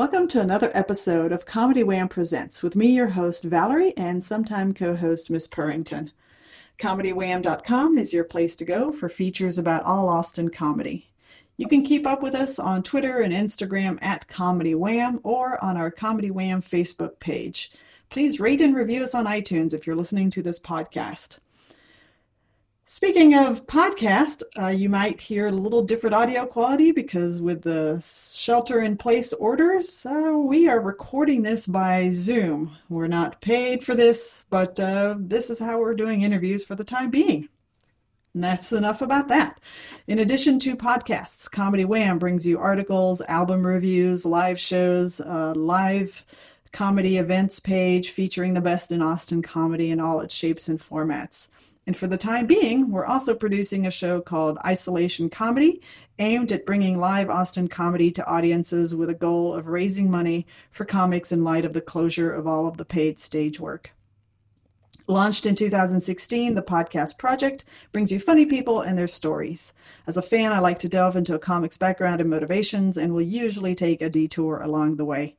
Welcome to another episode of Comedy Wham Presents with me, your host, Valerie, and sometime co host, Miss Purrington. ComedyWham.com is your place to go for features about all Austin comedy. You can keep up with us on Twitter and Instagram at Comedy Wham or on our Comedy Wham Facebook page. Please rate and review us on iTunes if you're listening to this podcast. Speaking of podcast, uh, you might hear a little different audio quality because with the shelter in place orders, uh, we are recording this by Zoom. We're not paid for this, but uh, this is how we're doing interviews for the time being. And that's enough about that. In addition to podcasts, Comedy Wham brings you articles, album reviews, live shows, uh, live comedy events page featuring the best in Austin comedy in all its shapes and formats. And for the time being, we're also producing a show called Isolation Comedy, aimed at bringing live Austin comedy to audiences with a goal of raising money for comics in light of the closure of all of the paid stage work. Launched in 2016, the podcast project brings you funny people and their stories. As a fan, I like to delve into a comic's background and motivations and will usually take a detour along the way.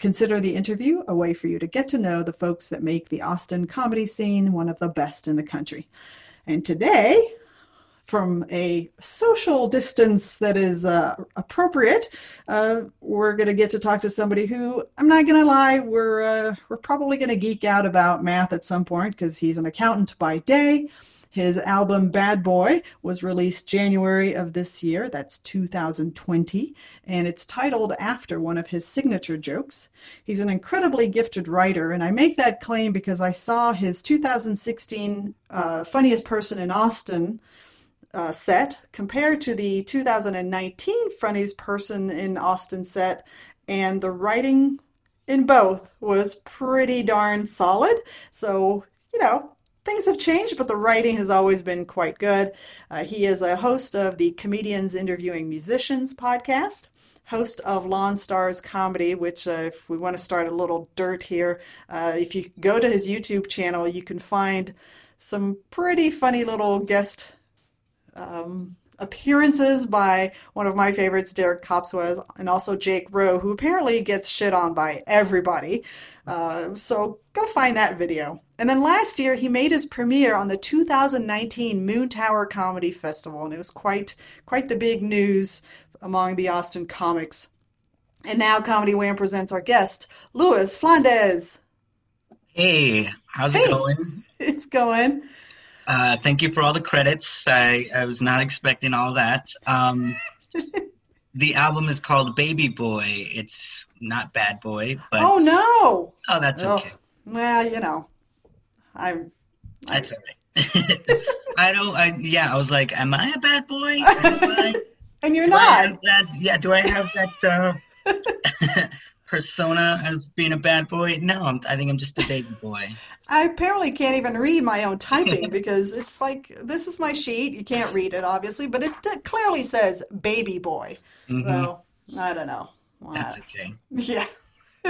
Consider the interview a way for you to get to know the folks that make the Austin comedy scene one of the best in the country. And today, from a social distance that is uh, appropriate, uh, we're going to get to talk to somebody who I'm not going to lie, we're uh, we're probably going to geek out about math at some point because he's an accountant by day his album Bad Boy was released January of this year, that's 2020, and it's titled after one of his signature jokes. He's an incredibly gifted writer, and I make that claim because I saw his 2016 uh, Funniest Person in Austin uh, set compared to the 2019 Funniest Person in Austin set, and the writing in both was pretty darn solid. So, you know, things have changed, but the writing has always been quite good. Uh, he is a host of the Comedians Interviewing Musicians podcast, host of Lawn Stars Comedy, which, uh, if we want to start a little dirt here, uh, if you go to his YouTube channel, you can find some pretty funny little guest um, appearances by one of my favorites, Derek Copsworth, and also Jake Rowe, who apparently gets shit on by everybody. Uh, so go find that video. And then last year, he made his premiere on the 2019 Moontower Comedy Festival, and it was quite quite the big news among the Austin comics. And now Comedy Wham presents our guest, Louis Flandes. Hey, how's hey. it going? It's going. Uh, thank you for all the credits. I, I was not expecting all that. Um, the album is called Baby Boy. It's not Bad Boy, but oh no! Oh, that's oh, okay. Well, you know, I'm. That's all right. I don't. I yeah. I was like, am I a bad boy? and you're not. That, yeah. Do I have that? Uh, persona as being a bad boy. No, I'm, i think I'm just a baby boy. I apparently can't even read my own typing because it's like this is my sheet. You can't read it, obviously, but it, clearly says baby boy. Mm-hmm. Well, I don't know. Well, That's okay. Yeah.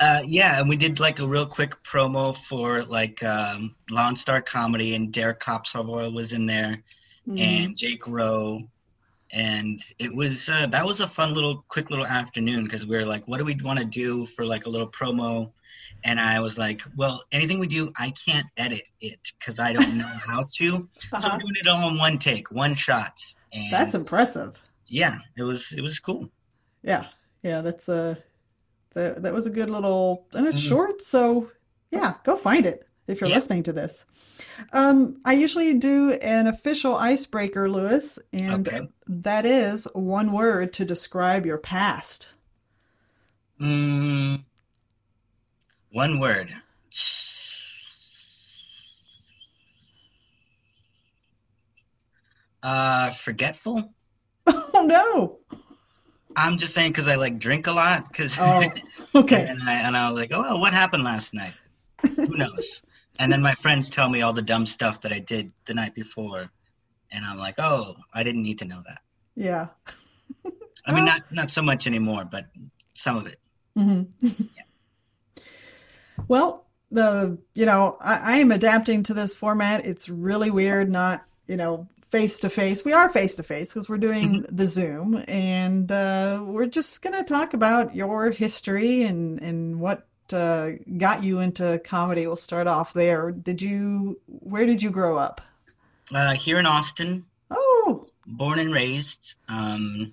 uh, yeah, and we did like a real quick promo for like um, Lawn Star Comedy, and Derek Copsworth was in there, mm-hmm. and Jake Rowe and it was uh, that was a fun little quick little afternoon because we were like what do we want to do for like a little promo? And i was like well anything we do i can't edit it because i don't know how to. Uh-huh. so i'm doing it all in one take one shot and that's impressive. Yeah it was it was cool. Yeah yeah that's a that, that was a good little and it's mm-hmm. short so yeah go find it if you're yep. listening to this um, I usually do an official icebreaker, Louis, and okay. that is one word to describe your past. Mm, one word. Uh, forgetful. Oh no. I'm just saying because I like drink a lot. Cause oh, okay. and I and I was like, oh, what happened last night? Who knows? And then my friends tell me all the dumb stuff that I did the night before, and I'm like, oh, I didn't need to know that. Yeah. I mean, not not so much anymore, but some of it. Mm-hmm. yeah. Well, the you know I, I am adapting to this format. It's really weird not you know face to face. We are face to face because we're doing mm-hmm. the Zoom, and uh, we're just going to talk about your history and and what uh, got you into comedy. We'll start off there. Did you? Where did you grow up? Uh, here in Austin. Oh, born and raised. Um,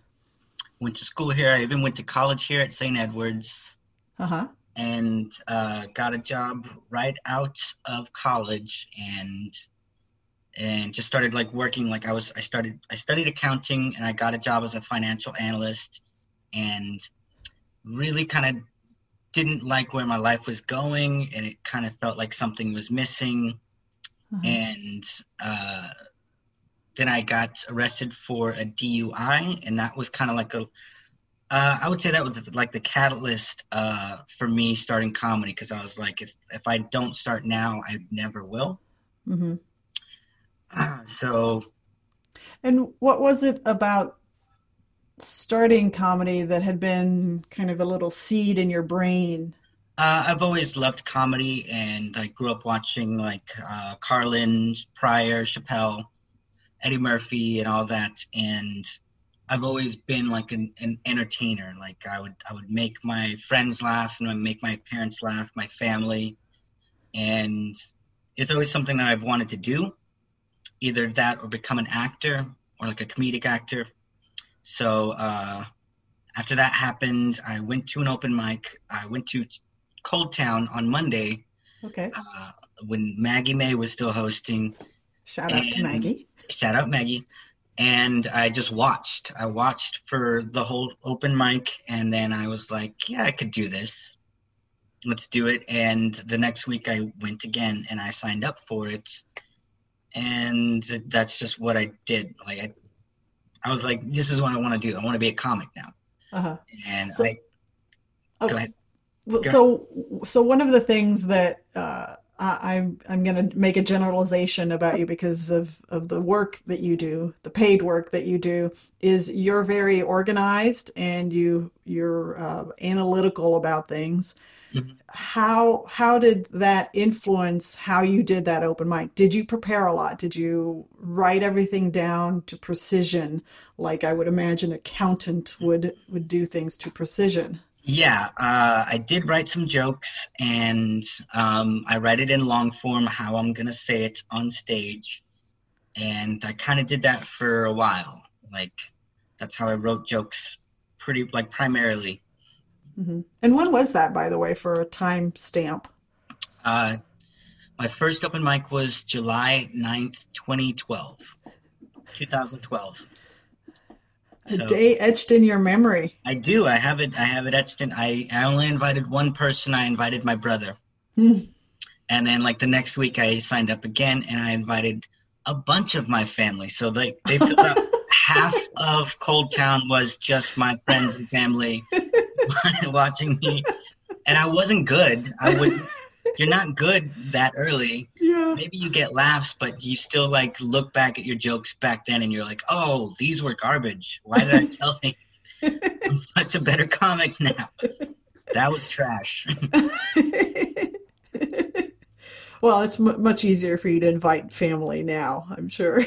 went to school here. I even went to college here at St. Edward's. Uh huh. And uh, got a job right out of college, and and just started like working. Like I was, I started, I studied accounting, and I got a job as a financial analyst, and really kind of didn't like where my life was going, and it kind of felt like something was missing, uh-huh. and. Uh, then I got arrested for a DUI, and that was kind of like a uh, I would say that was like the catalyst uh, for me starting comedy because I was like, if if I don't start now, I never will. Mm-hmm. Uh, so, and what was it about starting comedy that had been kind of a little seed in your brain? Uh, I've always loved comedy, and I grew up watching like uh, Carlin, Pryor, Chappelle. Eddie Murphy and all that, and I've always been like an, an entertainer. Like I would I would make my friends laugh and I make my parents laugh, my family, and it's always something that I've wanted to do, either that or become an actor or like a comedic actor. So uh, after that happened, I went to an open mic. I went to ColdTowne on Monday. Okay. Uh, when Maggie May was still hosting. Shout out to Maggie shout out Maggie. And I just watched. I watched for the whole open mic, and then I was like, yeah, I could do this. Let's do it. And the next week I went again and I signed up for it. And that's just what I did. Like, I, I was like, this is what I want to do. I want to be a comic now. Uh-huh. And so, I, oh, go ahead. Well, go so, ahead. so one of the things that uh, I'm I'm going to make a generalization about you because of of the work that you do, the paid work that you do. Is you're very organized and you you're uh, analytical about things. Mm-hmm. How how did that influence how you did that open mic? Did you prepare a lot? Did you write everything down to precision, like I would imagine accountant would would do things to precision? Yeah, uh, I did write some jokes, and um, I write it in long form how I'm gonna say it on stage, and I kind of did that for a while. Like that's how I wrote jokes, pretty like primarily. Mm-hmm. And when was that, by the way, for a time stamp? Uh, my first open mic was July 9th, 2012. 2012. A so, day etched in your memory. I do. I have it. I have it etched in. I, I only invited one person. I invited my brother. Hmm. And then like the next week, I signed up again, and I invited a bunch of my family. So they they filled up half of ColdTowne was just my friends and family watching me, and I wasn't good. I was you're not good that early. Yeah. Maybe you get laughs, but you still like look back at your jokes back then and you're like, oh, these were garbage. Why did I tell these? I'm such a better comic now. That was trash. well, it's m- much easier for you to invite family now, I'm sure.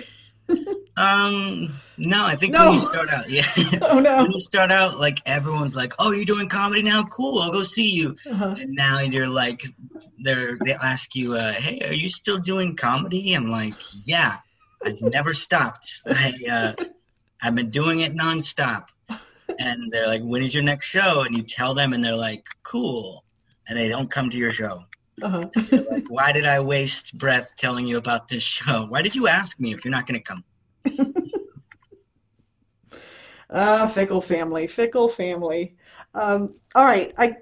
Um, no, I think no. when you start out, yeah. oh no. when you start out, like everyone's like, "Oh, you're doing comedy now? Cool, I'll go see you." Uh-huh. And now you're like, they're they ask you, uh, "Hey, are you still doing comedy?" I'm like, "Yeah, I've never stopped. I uh, I've been doing it nonstop." And they're like, "When is your next show?" And you tell them, and they're like, "Cool," and they don't come to your show. Uh-huh. like, Why did I waste breath telling you about this show? Why did you ask me if you're not going to come? Ah, fickle family, fickle family. Um, all right, I,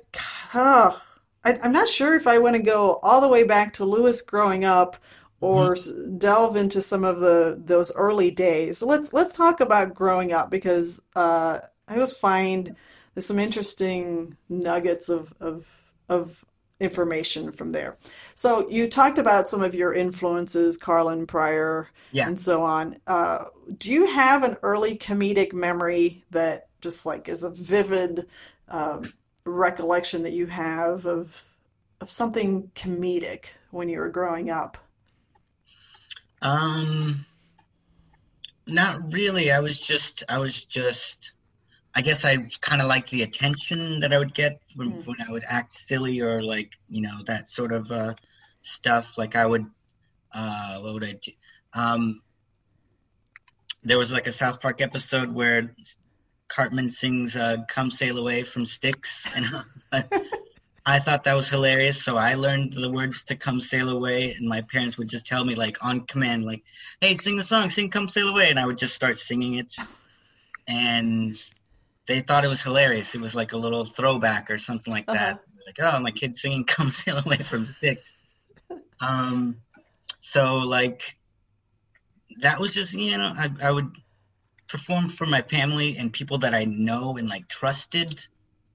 uh, I, am not sure if I want to go all the way back to Lewis growing up or mm-hmm. delve into some of the those early days. So let's let's talk about growing up because uh, I always find there's some interesting nuggets of of of information from there. So you talked about some of your influences, Carlin Pryor, yeah. and so on. Uh, do you have an early comedic memory that just like is a vivid um, recollection that you have of of something comedic when you were growing up? Um, not really. I was just, I was just, I guess I kind of liked the attention that I would get when, mm. when I would act silly or like, you know, that sort of uh, stuff. Like I would, uh, what would I do? Um, there was like a South Park episode where Cartman sings uh, "Come Sail Away" from Styx, and I thought that was hilarious. So I learned the words to "Come Sail Away," and my parents would just tell me like on command, like, "Hey, sing the song, sing "Come Sail Away," and I would just start singing it, and they thought it was hilarious. It was like a little throwback or something like that. Uh-huh. Like, oh, my kid singing "Come Sail Away" from Styx. um, so like that was just you know I, I would perform for my family and people that I know and like trusted.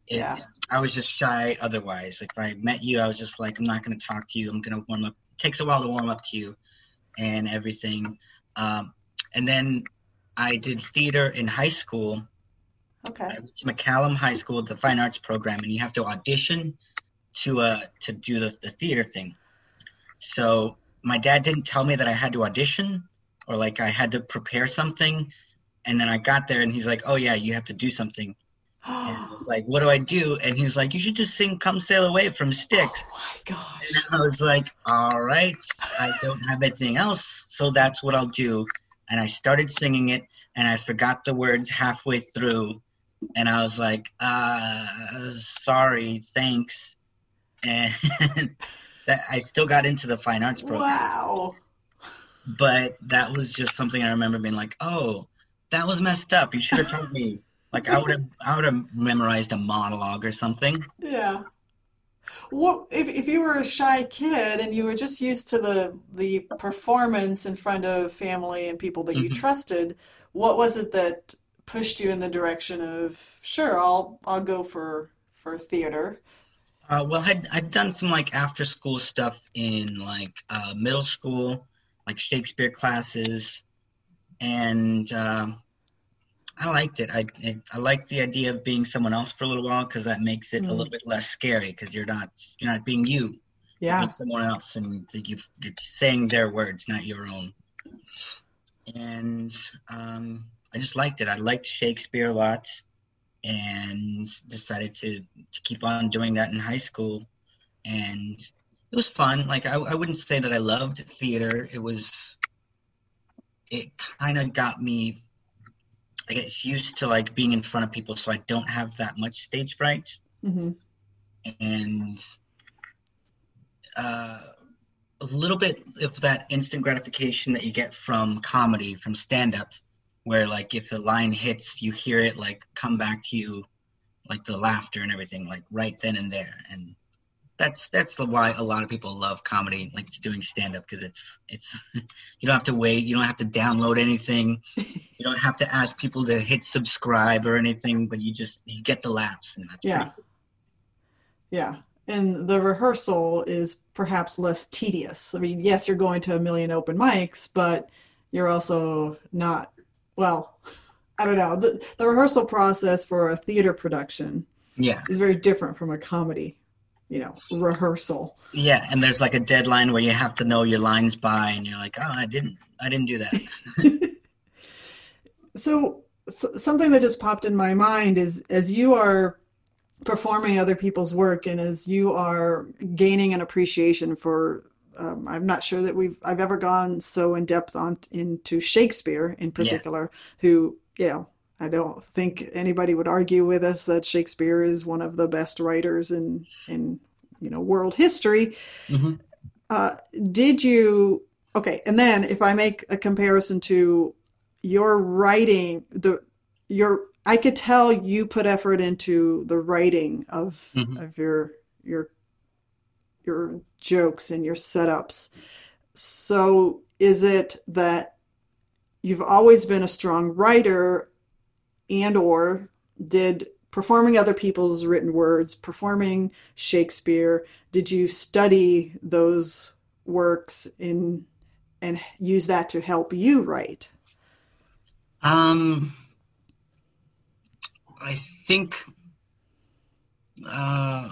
Yeah. I was just shy otherwise. Like if I met you, I was just like, I'm not going to talk to you. I'm going to warm up. It takes a while to warm up to you and everything. Um, and then I did theater in high school. Okay. I went to McCallum High School, the fine arts program, and you have to audition to uh to do the, the theater thing. So my dad didn't tell me that I had to audition or like I had to prepare something. And then I got there and he's like, oh, yeah, you have to do something. and I was like, what do I do? And he was like, you should just sing Come Sail Away from Styx. Oh my gosh. And I was like, all right, I don't have anything else. So that's what I'll do. And I started singing it and I forgot the words halfway through. And I was like, uh, sorry, thanks. And that I still got into the fine arts program. Wow but that was just something I remember being like, oh, that was messed up. You should have told me. like I would have, I would have memorized a monologue or something. Yeah. What if if you were a shy kid and you were just used to the the performance in front of family and people that you mm-hmm. trusted? What was it that pushed you in the direction of sure, I'll I'll go for for theater? Uh, well, I'd I'd done some like after school stuff in like uh, middle school like Shakespeare classes, and um, I liked it. I I liked the idea of being someone else for a little while because that makes it mm. a little bit less scary because you're not you're not being you. Yeah. You're someone else, and you you're saying their words, not your own. And um, I just liked it. I liked Shakespeare a lot, and decided to to keep on doing that in high school. And it was fun. Like I, I wouldn't say that I loved theater. It was, it kind of got me, I guess, used to like being in front of people, so I don't have that much stage fright. Mm-hmm. And uh, a little bit of that instant gratification that you get from comedy, from stand up, where like if the line hits, you hear it like come back to you, like the laughter and everything, like right then and there. And that's that's why a lot of people love comedy, like it's doing stand up because it's it's you don't have to wait, you don't have to download anything, you don't have to ask people to hit subscribe or anything, but you just you get the laughs and that's yeah, cool. yeah. And the rehearsal is perhaps less tedious. I mean, yes, you're going to a million open mics, but you're also not well. I don't know. The, the rehearsal process for a theater production yeah. is very different from a comedy you know rehearsal yeah and there's like a deadline where you have to know your lines by and you're like oh i didn't i didn't do that so, so something that just popped in my mind is as you are performing other people's work and as you are gaining an appreciation for um, I'm not sure that we've I've ever gone so in depth on into Shakespeare in particular, yeah. who you know I don't think anybody would argue with us that Shakespeare is one of the best writers in in you know world history. Mm-hmm. Uh, did you okay? And then if I make a comparison to your writing, the your I could tell you put effort into the writing of mm-hmm. of your your your jokes and your setups. So is it that you've always been a strong writer and or did performing other people's written words performing shakespeare did you study those works in and use that to help you write um i think uh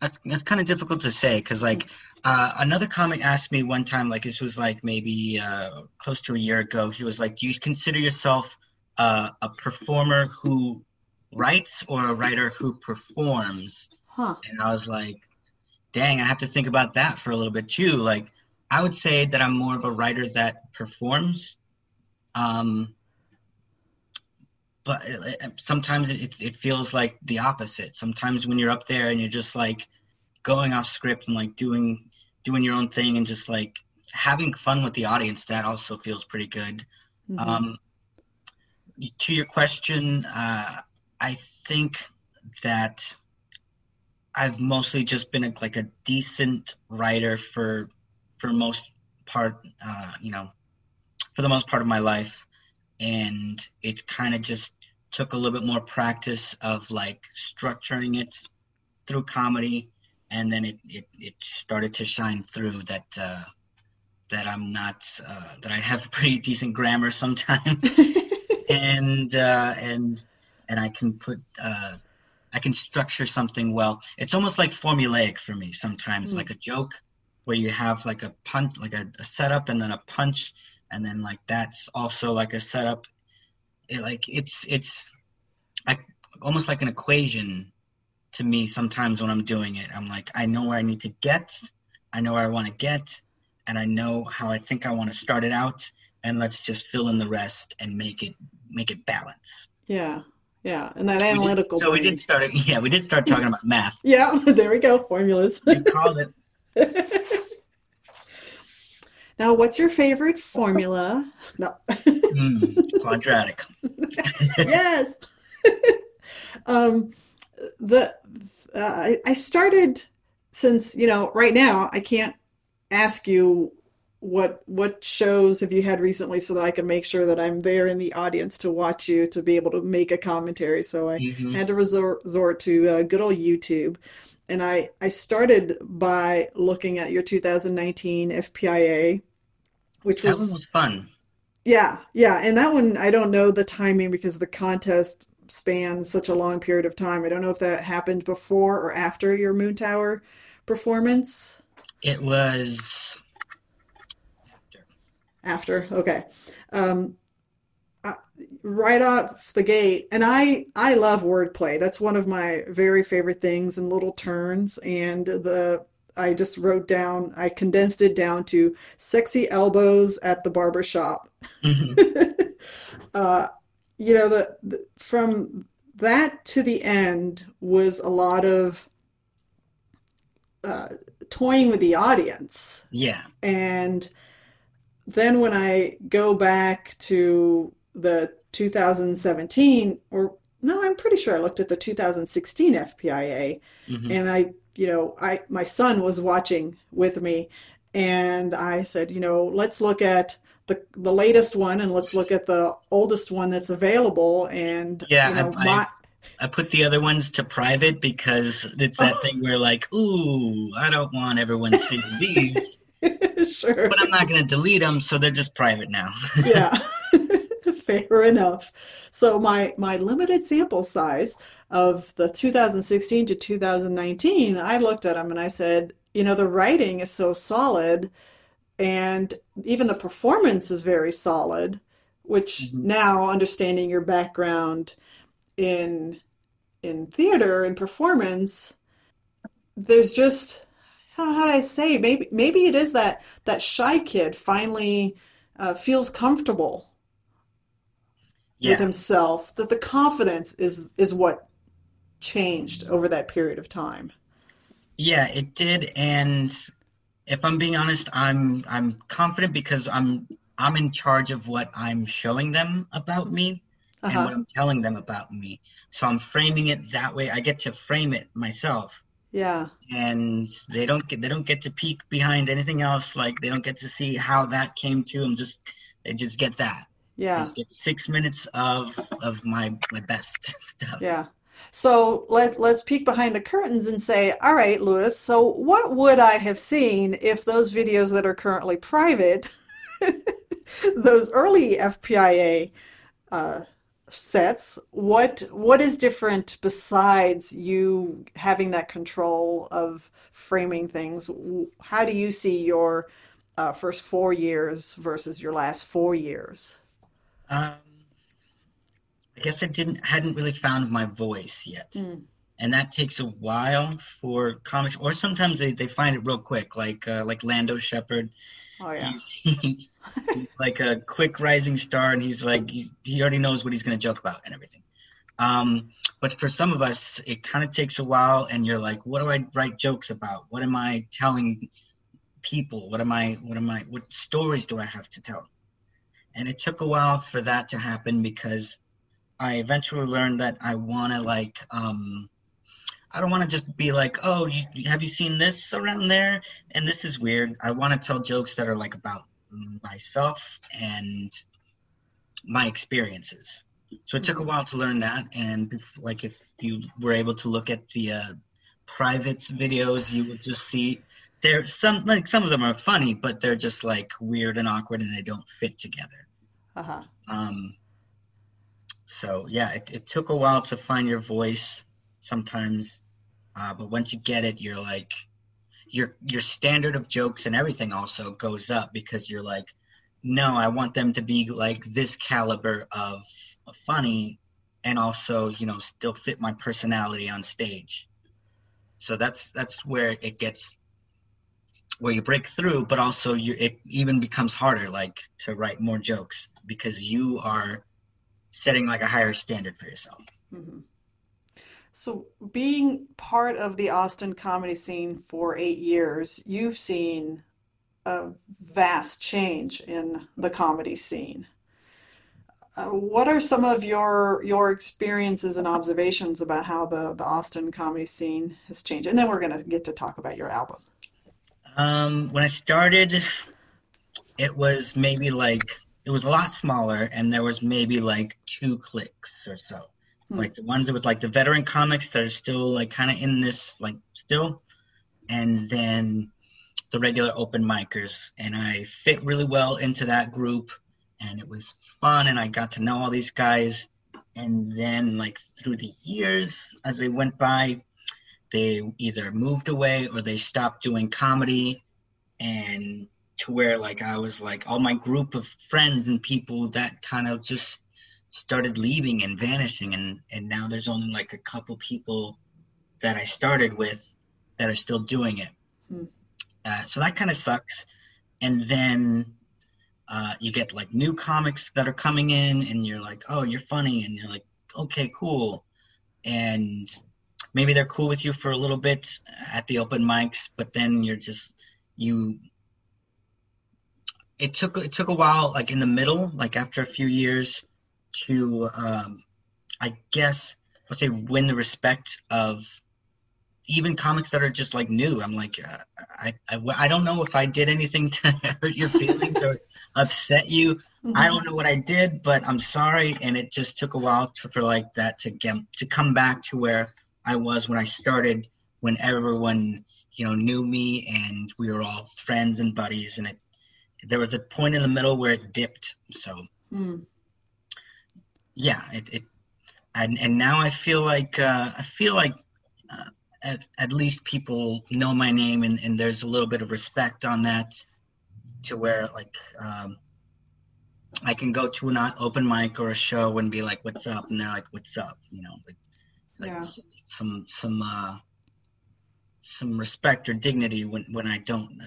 That's, that's kind of difficult to say because like uh, another comic asked me one time like this was like maybe uh, close to a year ago he was like do you consider yourself uh, a performer who writes or a writer who performs Huh. and i was like dang i have to think about that for a little bit too like i would say that i'm more of a writer that performs um, but it- sometimes it, it feels like the opposite. Sometimes when you're up there and you're just like going off script and like doing doing your own thing and just like having fun with the audience that also feels pretty good. Mhm. um, to your question, uh, I think that I've mostly just been a, like a decent writer for for most part, uh, you know, for the most part of my life, and it kind of just took a little bit more practice of like structuring it through comedy, and then it it, it started to shine through that. Uh, that I'm not, uh, that I have pretty decent grammar sometimes, and uh, and and I can put uh, I can structure something well. It's almost like formulaic for me sometimes, Mm. like a joke where you have like a punch, like a, a setup, and then a punch, and then like that's also like a setup. It, like it's it's like almost like an equation to me sometimes when I'm doing it. I'm like I know where I need to get, I know where I want to get, and I know how I think I want to start it out, and let's just fill in the rest and make it make it balance. yeah. Yeah. And that We did- analytical. so we did start. Yeah, we did start talking about math. Yeah. There we go. Formulas. You called it. now, what's your favorite formula? No. Mm, quadratic. yes. um, the uh, I, I started since you know right now I can't ask you what what shows have you had recently so that I can make sure that I'm there in the audience to watch you to be able to make a commentary. So I Mhm. had to resort, resort to uh, good old YouTube. And I, I started by looking at your 2019 FPIA, which That was one was fun. yeah, yeah, and that one I don't know the timing because the contest spans such a long period of time. I don't know if that happened before or after your Moontower performance. It was. After, After, okay. Um, right off the gate, and I I love wordplay. That's one of my very favorite things and little turns. And the I just wrote down, I condensed it down to sexy elbows at the barber shop. Mhm. uh, you know, the, the from that to the end was a lot of uh, toying with the audience. yeah. And then when I go back to the 2017, or no, I'm pretty sure I looked at the 2016 FPIA, Mhm. and I, you know, I my son was watching with me, and I said, you know, let's look at the the latest one and let's look at the oldest one that's available, and Yeah, you know, I- I- my I put the other ones to private because it's that thing where like, ooh, I don't want everyone seeing these, sure. but I'm not going to delete them, so they're just private now. yeah fair enough so my my limited sample size of the 2016 to 2019 i looked at them and i said you know the writing is so solid and even the performance is very solid which Mhm. now understanding your background in in theater and performance there's just how, how do I say maybe maybe it is that that shy kid finally uh, feels comfortable with himself that the confidence is is what changed over that period of time. Yeah, it did, and if I'm being honest, I'm I'm confident because I'm I'm in charge of what I'm showing them about me and Uh-huh. what I'm telling them about me. So I'm framing it that way. I get to frame it myself, Yeah. and they don't get they don't get to peek behind anything else. Like they don't get to see how that came to them. Just they just get that. Yeah. just get six minutes of of my my best stuff. Yeah. So let let's peek behind the curtains and say, all right, Lewis, so what would I have seen if those videos that are currently private, those early FPIA uh, sets. What what is different besides you having that control of framing things? How do you see your uh, first four years versus your last four years? Um, I guess I didn't hadn't really found my voice yet. Mm. And that takes a while for comics, or sometimes they, they find it real quick, like uh, like Lando Shepard. Oh yeah, he's, he, he's like a quick rising star, and he's like he's, he already knows what he's going to joke about and everything. Um, but for some of us, it kind of takes a while, and you're like, what do I write jokes about? What am I telling people? What am I? What am I? What stories do I have to tell? And it took a while for that to happen because I eventually learned that I want to like um, I don't want to just be like, oh, you, have you seen this around there? And this is weird. I want to tell jokes that are like about myself and my experiences. So it took a while to learn that, and like if you were able to look at the uh, private videos, you would just see there some like some of them are funny, but they're just like weird and awkward, and they don't fit together. Uh huh. Um, so yeah, it, it took a while to find your voice sometimes, uh, but once you get it, you're like your your standard of jokes and everything also goes up because you're like, no, I want them to be like this caliber of, of funny, and also you know still fit my personality on stage. So that's that's where it gets where you break through, but also you it even becomes harder like to write more jokes because you are setting like a higher standard for yourself. Mm-hmm. So, being part of the Austin comedy scene for eight years, you've seen a vast change in the comedy scene. Uh, what are some of your your experiences and observations about how the, the Austin comedy scene has changed? And then we're going to get to talk about your album. Um, when I started, it was maybe like it was a lot smaller and there was maybe like two clicks or so. Hmm. like the ones with like the veteran comics that are still like kind of in this like still and then the regular open micers. And i fit really well into that group and it was fun and i got to know all these guys. And then like through the years as they went by they either moved away or they stopped doing comedy. And to where like I was like all my group of friends and people that kind of just started leaving and vanishing and and now there's only like a couple people that I started with that are still doing it. Hmm. Uh, so that kind of sucks. And then uh, you get like new comics that are coming in, and you're like, oh, you're funny, and you're like, okay, cool. And maybe they're cool with you for a little bit at the open mics, but then you're just you it took it took a while, like in the middle, like after a few years, to um, I guess let's say win the respect of even comics that are just like new. I'm like, uh, I, I I don't know if I did anything to hurt your feelings or upset you. Mm-hmm. I don't know what I did, but I'm sorry. And it just took a while to, for like that to get to come back to where I was when I started, when everyone you know knew me and we were all friends and buddies, and it there was a point in the middle where it dipped. So mm. yeah, it, it and, and now I feel like uh, I feel like uh, at, at least people know my name and, and there's a little bit of respect on that to where like um, I can go to an open mic or a show and be like, "What's up?" and they're like, "What's up?" You know, like, like yeah. some some uh, some respect or dignity when when I don't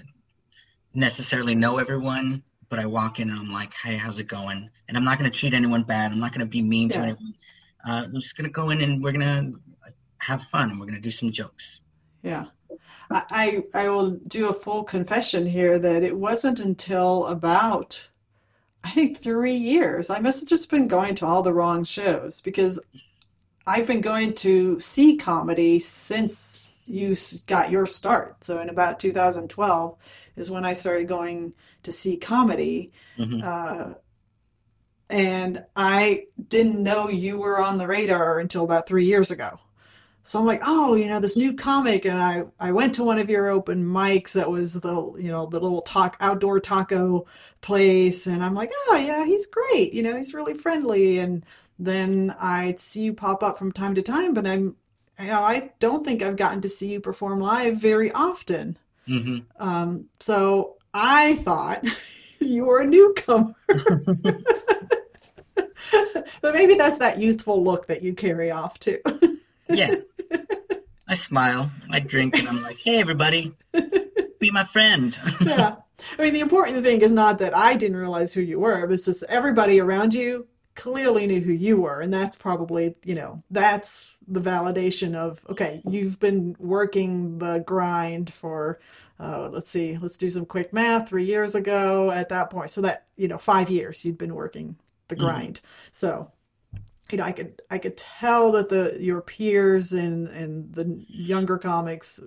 necessarily know everyone, but I walk in and I'm like, hey, how's it going? And I'm not going to treat anyone bad. I'm not going to be mean yeah. to anyone. Uh, I'm just going to go in and we're going to have fun and we're going to do some jokes. Yeah. I, I will do a full confession here that it wasn't until about, I think, three years. I must have just been going to all the wrong shows because I've been going to see comedy since you got your start. So in about 2012 is when I started going to see comedy. Mm-hmm. Uh, and I didn't know you were on the radar until about three years ago. So I'm like, oh, you know, this new comic, and I I went to one of your open mics that was the you know the little talk outdoor taco place, and I'm like, oh yeah, he's great, you know, he's really friendly, and then I'd see you pop up from time to time, but I'm, you know, I don't think I've gotten to see you perform live very often. hmm Um, so I thought you were a newcomer. but maybe that's that youthful look that you carry off too. Yeah. I smile, I drink, and I'm like, hey, everybody, be my friend. yeah. I mean, the important thing is not that I didn't realize who you were, but it's just everybody around you clearly knew who you were. And that's probably, you know, that's the validation of, okay, you've been working the grind for, uh, let's see, let's do some quick math, three years ago at that point. So that, you know, five years you'd been working the Mhm. grind. So, you know, I could I could tell that the your peers and and the younger comics,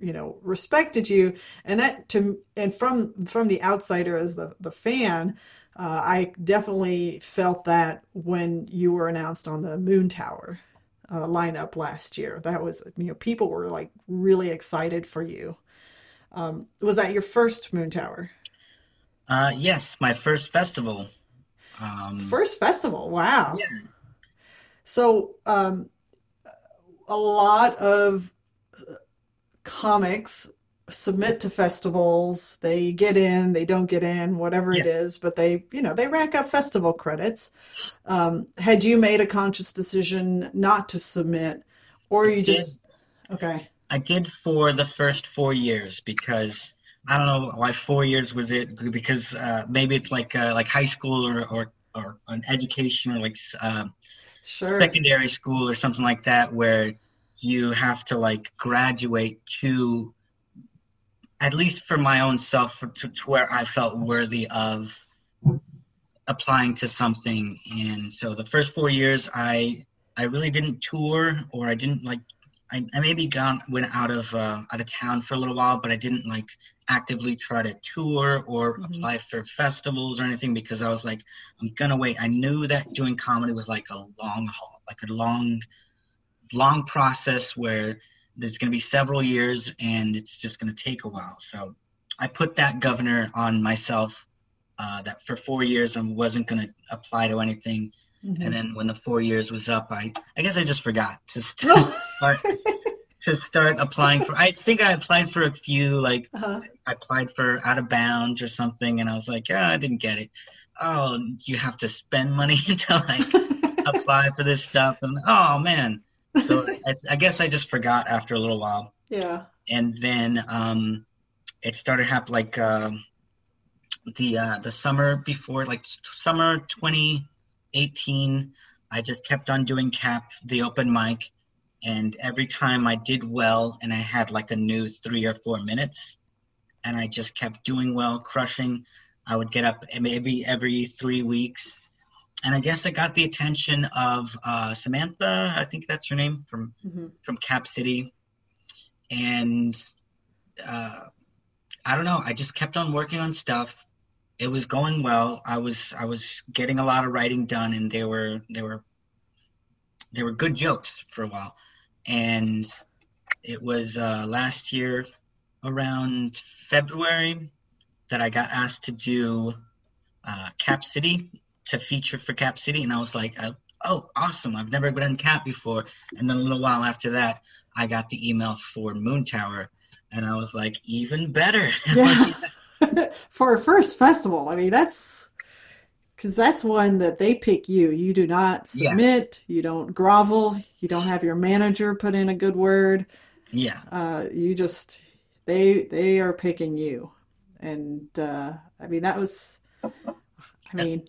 you know, respected you, and that to and from from the outsider as the the fan, uh, I definitely felt that when you were announced on the Moontower uh, lineup last year. That was you know people were like really excited for you. Um, was that your first Moontower? Uh, yes, my first festival. Um, First festival? Wow. yeah. So, um, a lot of comics submit to festivals. They get in, they don't get in, whatever it Yeah. is, but they, you know, they rack up festival credits. Um, had you made a conscious decision not to submit, or I you did. just, okay, I did for the first four years because I don't know why four years was it because uh, maybe it's like uh, like high school or or, or an education or like uh, sure. secondary school or something like that where you have to like graduate to at least for my own self to, to where I felt worthy of applying to something and so the first four years I I really didn't tour or I didn't like I, I maybe gone went out of uh, out of town for a little while but I didn't like actively try to tour or Mhm. apply for festivals or anything because I was like I'm gonna wait. I knew that doing comedy was like a long haul, like a long, long process where there's gonna be several years and it's just gonna take a while. So I put that governor on myself uh, that for four years I wasn't gonna apply to anything. Mhm. And then when the four years was up, I I guess I just forgot to start to start applying for. I think I applied for a few like Uh-huh. I applied for out of bounds or something, and I was like, yeah, I didn't get it. Oh, you have to spend money to like apply for this stuff, and oh man. So I, I guess I just forgot after a little while, yeah. and then um, it started happening like um the uh, the summer before, like summer 2018. I just kept on doing cap the open mic, and every time I did well, and I had like a new three or four minutes, and I just kept doing well, crushing. I would get up maybe every three weeks, and I guess I got the attention of uh, Samantha. I think that's her name from Mhm. from Cap City, and uh, I don't know. I just kept on working on stuff. It was going well. I was I was getting a lot of writing done, and they were they were they were good jokes for a while. And it was uh, last year around February that I got asked to do uh, Cap City to feature for Cap City, and I was like, uh, "Oh, awesome! I've never been in Cap before." And then a little while after that, I got the email for Moontower, and I was like, "Even better!" Yeah. For a first festival, I mean, that's because that's one that they pick you. You do not Yeah. submit, you don't grovel, you don't have your manager put in a good word. yeah, Uh, you just they they are picking you, and uh, I mean that was. I mean,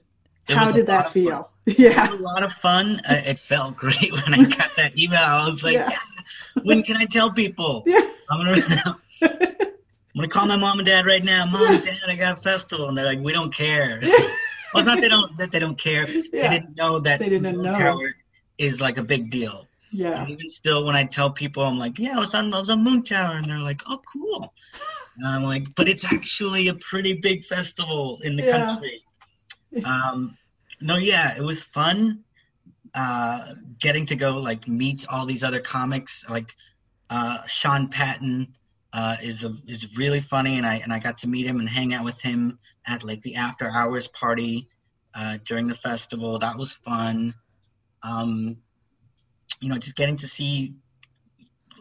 It how did that feel? Yeah, was a lot of fun. Uh, it felt great when I got that email. I was like, Yeah. "Yeah, "When can I tell people?" yeah, I'm gonna. I'm gonna call my mom and dad right now. Mom and dad, I got a festival, and they're like, "We don't care." well, it's not they don't that they don't care. Yeah. They didn't know that They didn't know. Tower is like a big deal. yeah. And even still, when I tell people, I'm like, "Yeah, I was on I was on Moontower," and they're like, "Oh, cool." And I'm like, "But it's actually a pretty big festival in the Yeah. country." Um, no, yeah, it was fun. Uh, getting to go like meet all these other comics, like uh, Sean Patton uh, is a, is really funny, and I and I got to meet him and hang out with him at like the after hours party uh, during the festival. That was fun. um, you know, just getting to see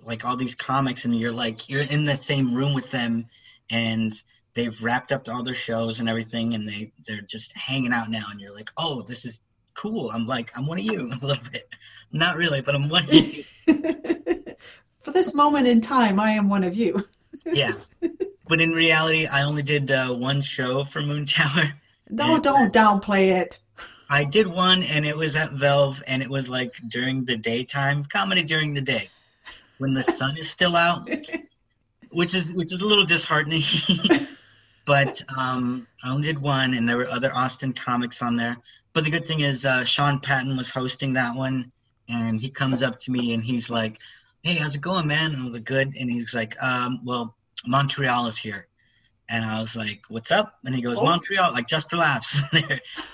like all these comics, and you're like you're in the same room with them, and they've wrapped up all their shows and everything, and they they're just hanging out now, and you're like, oh, this is cool. I'm like, I'm one of you a little bit. Not really, but I'm one of you. For this moment in time, I am one of you. yeah. But in reality, I only did uh, one show for Moontower. No, don't downplay it. I did one, and it was at Valve, and it was like during the daytime, comedy during the day, when the sun is still out, which is which is a little disheartening. But um, I only did one, and there were other Austin comics on there. But the good thing is, uh, Sean Patton was hosting that one, and he comes up to me and he's like, "Hey, how's it going, man?" And I was like, "Good." And he's like, um, "Well, Montreal is here." And I was like, "What's up?" And he goes, Oh. "Montreal, like just for laughs.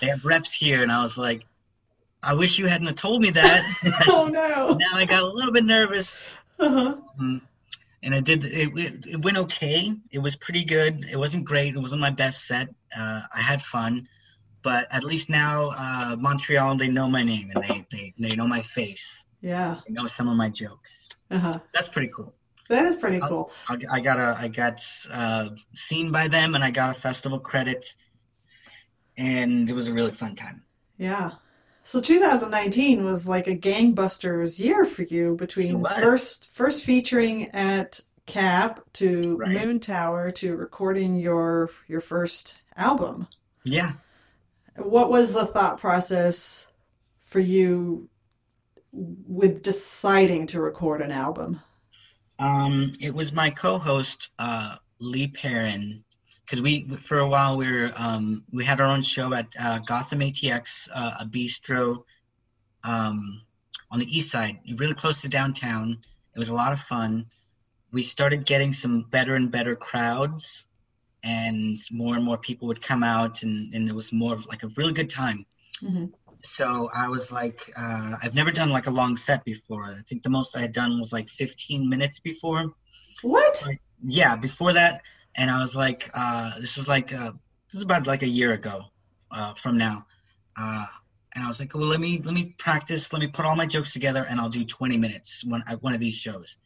they have reps here." And I was like, "I wish you hadn't have told me that." Oh no. now I got a little bit nervous. Uh-huh. Um, and it did. It, it, it went okay. It was pretty good. It wasn't great. It wasn't my best set. Uh, I had fun, but at least now uh, Montreal they know my name and they, they they know my face. Yeah. They know some of my jokes. Uh-huh. So that's pretty cool. That is pretty cool. I, I got a I got uh, seen by them and I got a festival credit, and it was a really fun time. Yeah. So 2019 was like a gangbusters year for you between first first featuring at Cap to Right. Moontower to recording your your first album. Yeah. What was the thought process for you with deciding to record an album? Um, it was my co-host uh, Lee Perrin because we for a while we were um, we had our own show at uh, Gotham ATX, uh, a bistro um, on the east side, really close to downtown. It was a lot of fun. We started getting some better and better crowds, and more and more people would come out, and, and it was more of like a really good time. Mhm. So I was like, uh, I've never done like a long set before. I think the most I had done was like 15 minutes before. What? Yeah, before that, and I was like, uh, this was like, uh, this is about like a year ago uh, from now. Uh, and I was like, well, let me let me practice. Let me put all my jokes together, and I'll do 20 minutes one at one of these shows.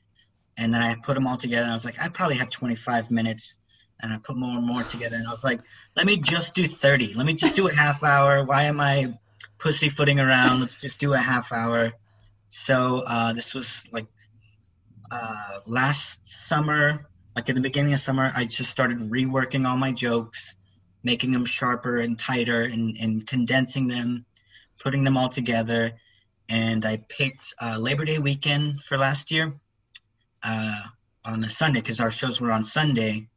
And then I put them all together, and I was like, I probably have 25 minutes. And I put more and more together, and I was like, let me just do 30. Let me just do a half hour. Why am I pussyfooting around? Let's just do a half hour. So uh, this was like uh, last summer, like in the beginning of summer, I just started reworking all my jokes, making them sharper and tighter, and, and condensing them, putting them all together. And I picked uh, Labor Day weekend for last year uh, on a Sunday because our shows were on Sunday.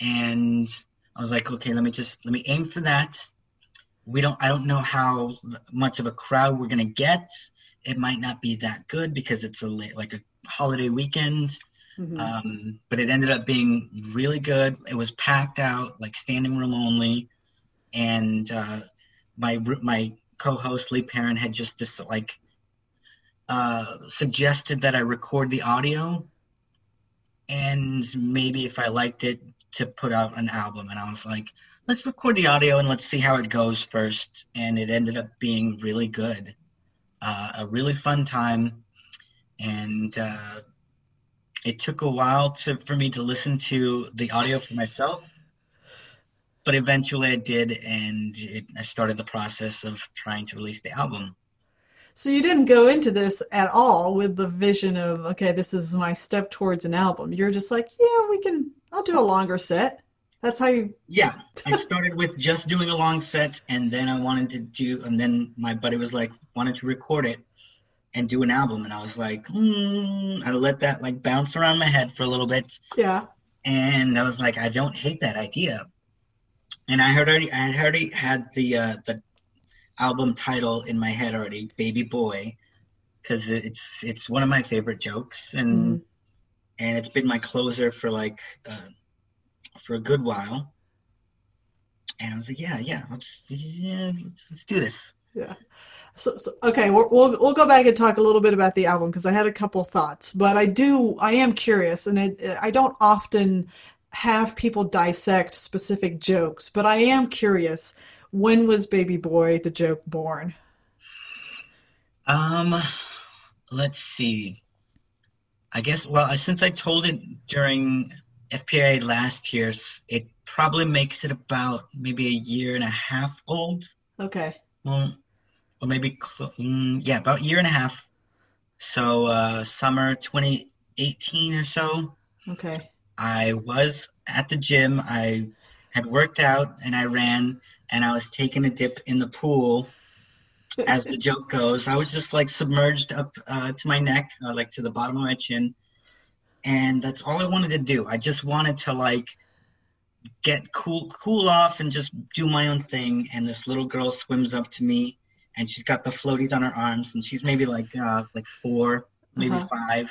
And I was like, okay, let me just let me aim for that. We don't, I don't know how much of a crowd we're gonna get. It might not be that good because it's a late, like a holiday weekend. Mhm. Um, but it ended up being really good. It was packed out, like standing room only, and uh, my my co-host Lee Perrin had just this like uh, suggested that I record the audio, and maybe if I liked it, to put out an album. And I was like, let's record the audio and let's see how it goes first. And it ended up being really good, uh, a really fun time, and. It took a while to for me to listen to the audio for myself but eventually i did and it, i started the process of trying to release the album So you didn't go into this at all with the vision of, okay, this is my step towards an album. You're just like, yeah, we can, I'll do a longer set. That's how you, yeah i started with just doing a long set and then i wanted to do and then my buddy was like wanted to record it and do an album and i was like hmm i let that like bounce around my head for a little bit yeah. and I was like, I don't hate that idea. And I had already, I had already had the uh, the album title in my head already, "Baby Boy," because it's it's one of my favorite jokes, and Mhm. and it's been my closer for like uh, for a good while. And I was like, yeah, yeah, let's yeah, let's, let's do this. Yeah. So, so okay, we'll, we'll we'll go back and talk a little bit about the album because I had a couple thoughts, but I do I am curious, and it, I don't often have people dissect specific jokes, but I am curious. When was Baby Boy the joke born? Um, let's see. I guess well, since I told it during FPA last year, it probably makes it about maybe a year and a half old. Okay. Well, or maybe cl- mm, yeah, about a year and a half. So uh, summer 2018 or so. Okay. I was at the gym. I had worked out and I ran and I was taking a dip in the pool. As the joke goes, I was just like submerged up uh, to my neck, uh, like to the bottom of my chin, and that's all I wanted to do. I just wanted to like get cool, cool off, and just do my own thing. And this little girl swims up to me, and she's got the floaties on her arms, and she's maybe like uh, like four, maybe Uh-huh. five,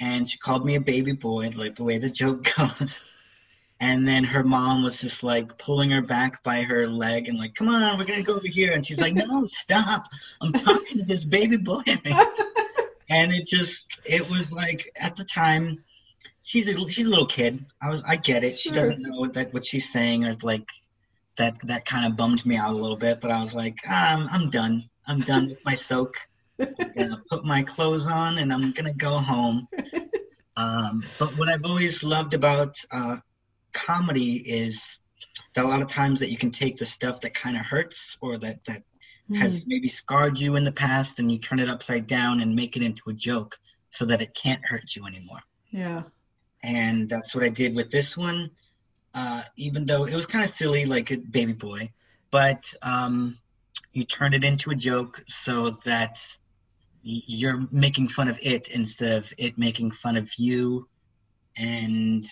and she called me a baby boy, like the way the joke goes. And then her mom was just like pulling her back by her leg and like, come on, we're gonna go over here. And she's like, no, stop. I'm talking to this baby boy. and it just, it was like at the time, she's a she's a little kid. I was, I get it. She doesn't know what that what she's saying or like that that kind of bummed me out a little bit. But I was like, um, I'm done. I'm done with my soak. I'm gonna put my clothes on and I'm gonna go home. Um, but what I've always loved about uh, comedy is that a lot of times that you can take the stuff that kind of hurts or that that Hmm. has maybe scarred you in the past and you turn it upside down and make it into a joke so that it can't hurt you anymore. Yeah. And that's what I did with this one. Uh, even though it was kind of silly, like a baby boy, but um, you turned it into a joke so that you're making fun of it instead of it making fun of you. And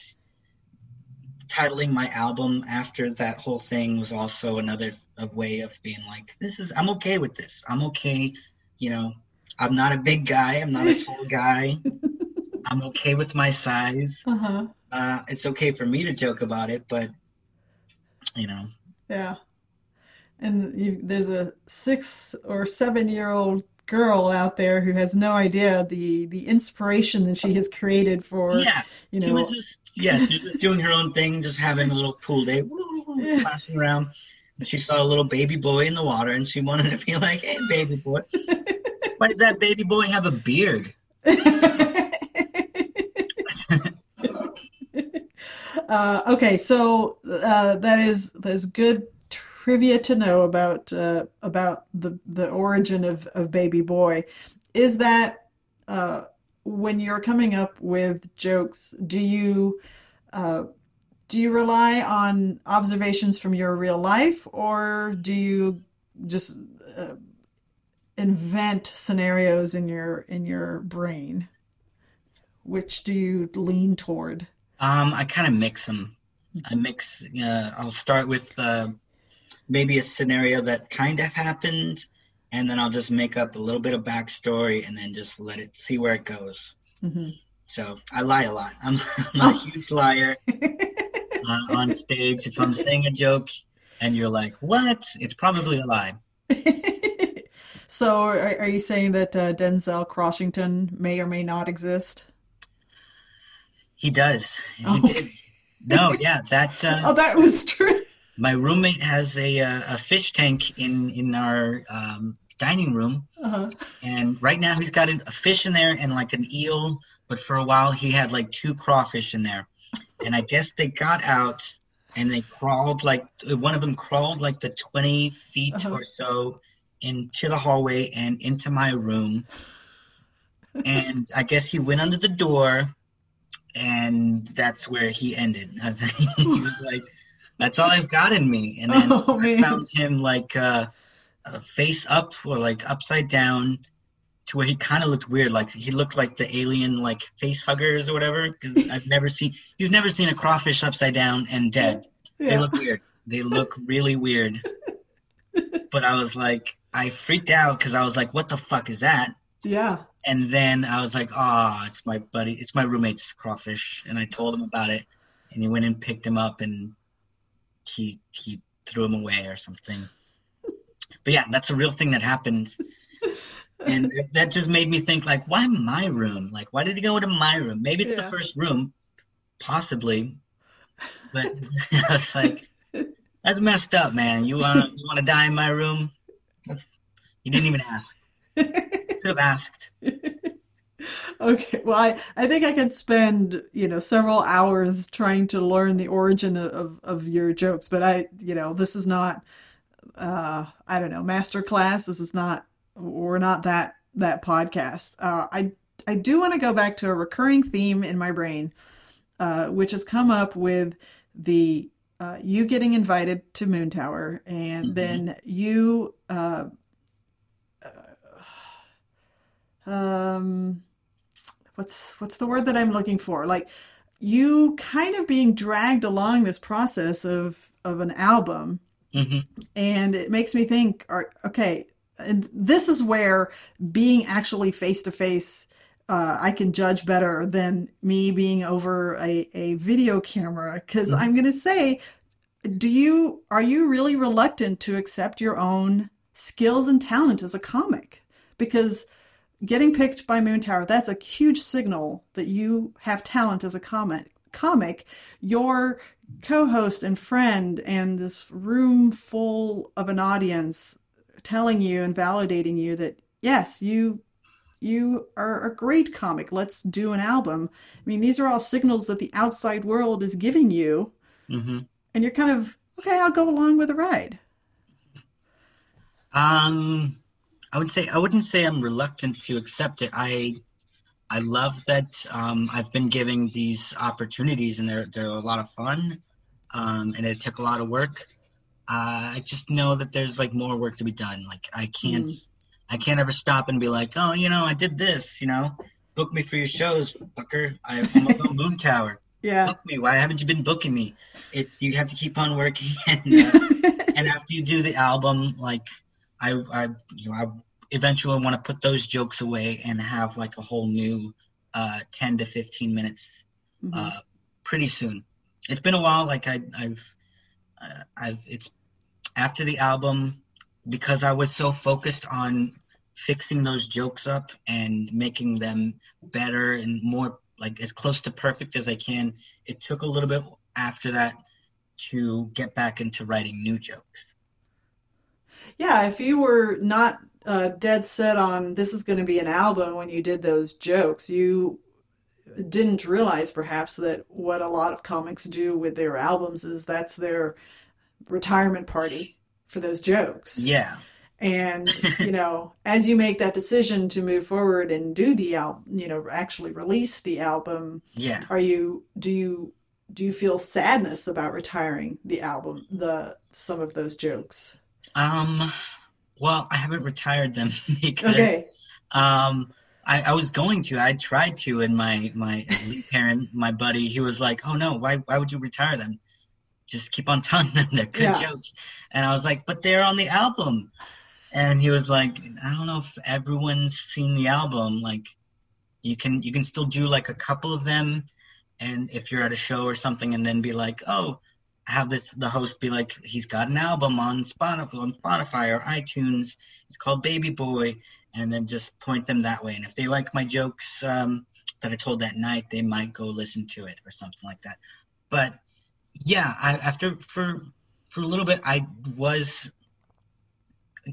titling my album after that whole thing was also another way of being like, this is I'm okay with this. I'm okay, you know. I'm not a big guy. I'm not a tall guy. I'm okay with my size. Uh huh. Uh, it's okay for me to joke about it, but you know, Yeah. And you, there's a six or seven year old girl out there who has no idea the the inspiration that she has created for yeah, you she know was just yeah, she was just doing her own thing, just having a little pool day, woo, Yeah. splashing around. And she saw a little baby boy in the water, and she wanted to be like, "Hey, baby boy, why does that baby boy have a beard?" uh, okay, so uh, that is that is good trivia to know about uh, about the the origin of of Baby Boy. Is that uh, when you're coming up with jokes, do you uh, do you rely on observations from your real life, or do you just uh, invent scenarios in your in your brain? Which do you lean toward? Um, I kind of mix them. I mix. Uh, I'll start with uh, maybe a scenario that kind of happened, and then I'll just make up a little bit of backstory, and then just let it see where it goes. hmm So I lie a lot. I'm, I'm a Oh. huge liar uh, on stage. If I'm saying a joke and you're like, "What?" It's probably a lie. So, are, are you saying that uh, Denzel Crossington may or may not exist? He does. He Oh, did. okay. No, yeah, that. Uh, Oh, that was true. my roommate has a uh, a fish tank in in our um, dining room, Uh-huh. and right now he's got a, fish in there and like an eel. But for a while he had like two crawfish in there, and I guess they got out and they crawled like one of them crawled like the twenty feet Uh-huh. or so into the hallway and into my room. And I guess he went under the door, and that's where he ended. I think he was like, "That's all I've got in me." And then Oh, I man. found him like uh, uh, face up or like upside down, to where he kind of looked weird. Like he looked like the alien like face huggers or whatever. Because I've never seen you've never seen a crawfish upside down and dead. They look weird. They look really weird. But I was like, I freaked out because I was like, "What the fuck is that?" Yeah. And then I was like, "Ah, it's my buddy, it's my roommate's crawfish." And I told him about it, and he went and picked him up, and he he threw him away or something. But yeah, that's a real thing that happened, and that- just made me think, like, why my room? Like, why did he go to my room? Maybe it's Yeah. the first room, possibly, but I was like, that's messed up, man. You wanna you wanna die in my room? You didn't even ask. could have asked. okay, well, I, I think I could spend you know several hours trying to learn the origin of, of your jokes, but I you know this is not uh I don't know master class. This is not we're not that that podcast. Uh, I I do want to go back to a recurring theme in my brain, uh, which has come up with the uh, you getting invited to Moontower, and mm-hmm. then you uh, uh, um what's what's the word that I'm looking for? Like you kind of being dragged along this process of of an album, mm-hmm. and it makes me think, okay, and this is where being actually face to face. I can judge better than me being over a, a video camera because mm-hmm. I'm going to say, do you are you really reluctant to accept your own skills and talent as a comic? Because getting picked by Moontower, that's a huge signal that you have talent as a comic. Comic, your co-host and friend, and this room full of an audience telling you and validating you that yes, you you are a great comic. Let's do an album. I mean, these are all signals that the outside world is giving you, mm-hmm. and you're kind of okay. I'll go along with the ride. Um, I would say I wouldn't say I'm reluctant to accept it. I I love that um, I've been giving these opportunities, and they're they're a lot of fun, um, and it took a lot of work. Uh, I just know that there's like more work to be done. Like I can't mm. I can't ever stop and be like, oh, you know, I did this. You know, book me for your shows, fucker. I almost on Moontower. Yeah. Book me. Why haven't you been booking me? It's you have to keep on working, and, uh, and after you do the album, like I, I, you know, I eventually want to put those jokes away and have like a whole new uh, 10 to 15 minutes mm-hmm. uh, pretty soon. It's been a while. Like I, I've, uh, I've, it's after the album because I was so focused on fixing those jokes up and making them better and more like as close to perfect as I can. It took a little bit after that to get back into writing new jokes. Yeah, if you were not uh, dead set on this is going to be an album when you did those jokes, you didn't realize perhaps that what a lot of comics do with their albums is that's their retirement party for those jokes. Yeah. And you know, as you make that decision to move forward and do the album, you know, actually release the album, yeah. Are you do you do you feel sadness about retiring the album, the some of those jokes? Um, well, I haven't retired them because okay. um, I, I, was going to. I tried to, and my my parent, my buddy, he was like, "Oh no, why why would you retire them? Just keep on telling them they're good yeah. jokes." And I was like, "But they're on the album." And he was like, "I don't know if everyone's seen the album. Like, you can you can still do like a couple of them." And if you're at a show or something, and then be like, "Oh, have this the host be like, he's got an album on Spotify, on Spotify or iTunes. It's called Baby Boy, and then just point them that way. And if they like my jokes um, that I told that night, they might go listen to it or something like that. But yeah, I, after for for a little bit, I was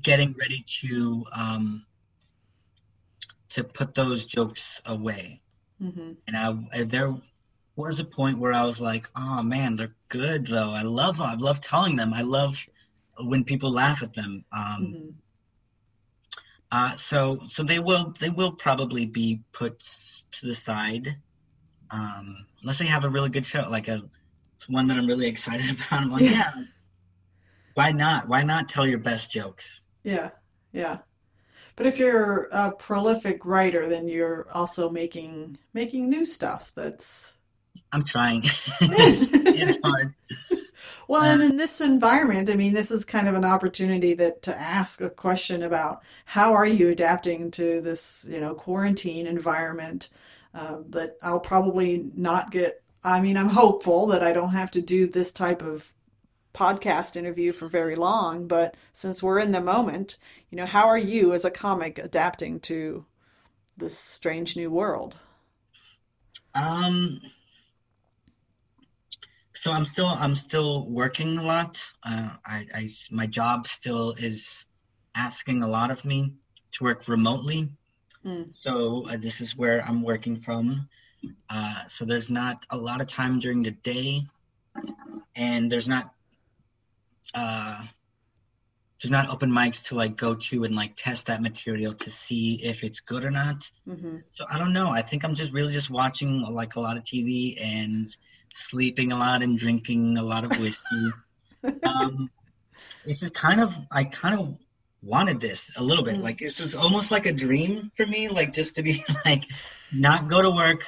getting ready to um, to put those jokes away, mm-hmm. and I there was a point where I was like, oh man, they're good though. I love I love telling them. I love when people laugh at them. Um, mm-hmm. uh, so so they will they will probably be put to the side um, unless they have a really good show, like a one that I'm really excited about. I'm like, yeah. yeah. Why not? Why not tell your best jokes? Yeah, yeah. But if you're a prolific writer, then you're also making making new stuff that's I'm trying. it's hard. Well, and in this environment, I mean, this is kind of an opportunity that to ask a question about how are you adapting to this, you know, quarantine environment uh, that I'll probably not get. I mean, I'm hopeful that I don't have to do this type of podcast interview for very long, but since we're in the moment, you know, how are you as a comic adapting to this strange new world? Um so I'm still I'm still working a lot. Uh, I, I my job still is asking a lot of me to work remotely, Mm. So uh, this is where I'm working from. Uh, so there's not a lot of time during the day, and there's not uh, there's not open mics to like go to and like test that material to see if it's good or not. Mm-hmm. So I don't know. I think I'm just really just watching like a lot of TV and sleeping a lot and drinking a lot of whiskey. um, this is kind of I kind of wanted this a little bit. Mm. Like this was almost like a dream for me. Like just to be like not go to work,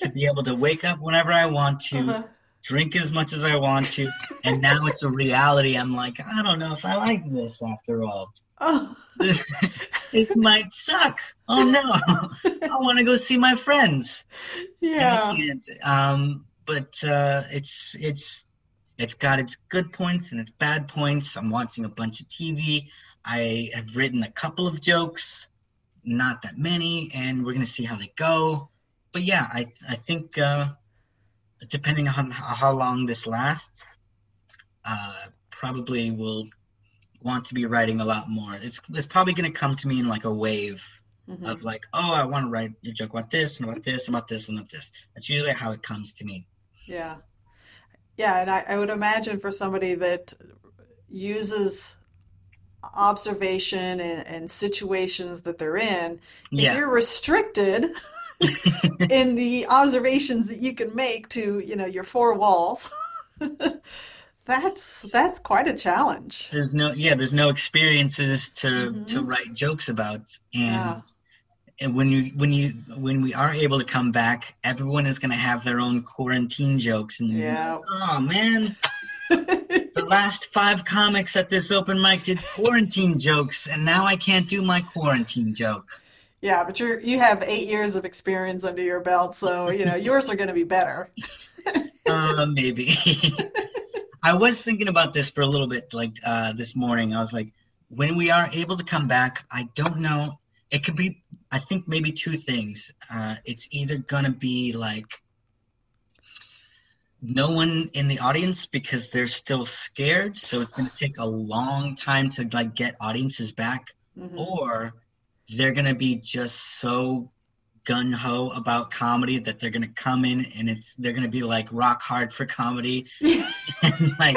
to be able to wake up whenever I want to. Uh-huh drink as much as I want to, and now it's a reality. I'm like, I don't know if I like this after all. Oh. This, this might suck. Oh no, I want to go see my friends. Yeah. Um, but uh, it's it's it's got its good points and its bad points. I'm watching a bunch of TV. I have written a couple of jokes, not that many, and we're gonna see how they go. But yeah, I I think uh, depending on how long this lasts, uh, probably will want to be writing a lot more. It's it's probably going to come to me in like a wave mm-hmm. of like, oh, I want to write a joke about this and about this and about this and about this. That's usually how it comes to me. Yeah, yeah, and I, I would imagine for somebody that uses observation and, and situations that they're in, yeah. if you're restricted. in the observations that you can make to you know your four walls that's that's quite a challenge there's no yeah there's no experiences to mm-hmm. to write jokes about and yeah. And when you when you when we are able to come back everyone is going to have their own quarantine jokes and yeah oh man the last five comics at this open mic did quarantine jokes and now i can't do my quarantine joke yeah, but you're you have eight years of experience under your belt, so you know yours are going to be better. uh, maybe. I was thinking about this for a little bit, like uh, this morning. I was like, when we are able to come back, I don't know. It could be, I think, maybe two things. Uh, it's either going to be like no one in the audience because they're still scared, so it's going to take a long time to like get audiences back, mm-hmm. or they're going to be just so gun ho about comedy that they're going to come in and it's they're going to be like rock hard for comedy and like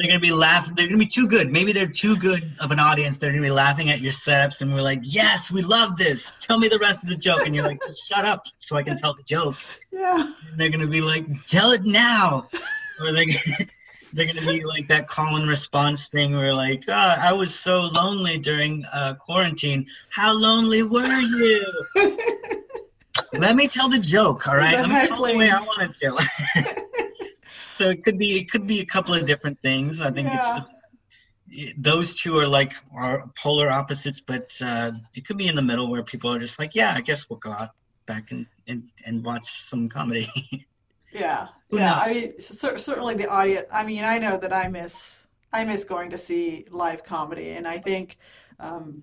they're going to be laughing they're going to be too good maybe they're too good of an audience they're going to be laughing at your setups and we're like yes we love this tell me the rest of the joke and you're like just shut up so i can tell the joke yeah and they're going to be like tell it now or they're they're gonna be like that call and response thing where like, oh, I was so lonely during uh, quarantine. How lonely were you? Let me tell the joke, all right? Let me tell the way I want to tell. so it could be it could be a couple of different things. I think yeah. it's those two are like are polar opposites, but uh, it could be in the middle where people are just like, yeah, I guess we'll go out back and and, and watch some comedy. Yeah, yeah. I mean, certainly the audience. I mean, I know that I miss I miss going to see live comedy, and I think um,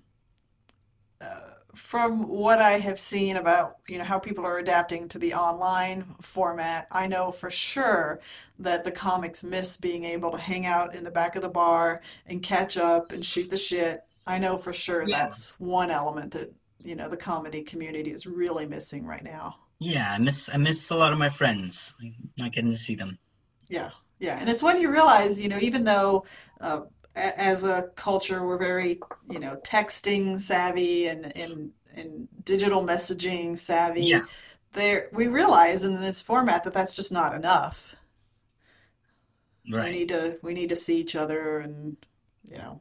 uh, from what I have seen about you know how people are adapting to the online format, I know for sure that the comics miss being able to hang out in the back of the bar and catch up and shoot the shit. I know for sure yeah. that's one element that you know the comedy community is really missing right now. Yeah, I miss I miss a lot of my friends. Not getting to see them. Yeah, yeah, and it's when you realize, you know, even though uh, as a culture we're very, you know, texting savvy and and, and digital messaging savvy. Yeah. There, we realize in this format that that's just not enough. Right. We need to we need to see each other and you know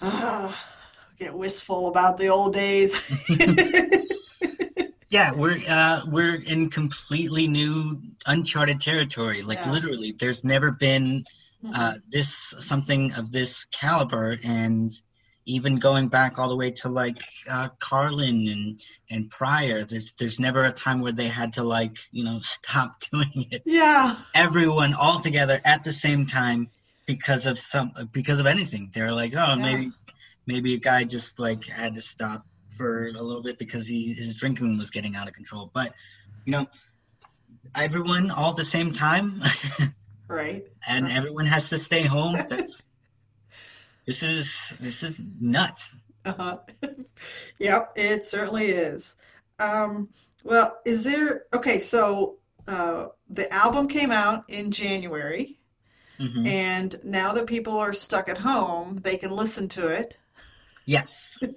uh, get wistful about the old days. yeah we're uh, we're in completely new uncharted territory like yeah. literally there's never been uh, this something of this caliber and even going back all the way to like uh, Carlin and and Pryor, there's there's never a time where they had to like you know stop doing it. Yeah, everyone all together at the same time because of some because of anything. They're like, oh, yeah. maybe maybe a guy just like had to stop for a little bit because he his drinking was getting out of control. But you know, everyone all at the same time, right? And right. everyone has to stay home. This is this is nuts. Uh-huh. yep, it certainly is. Um, well, is there okay? So uh, the album came out in January, hmm and now that people are stuck at home, they can listen to it. Yes.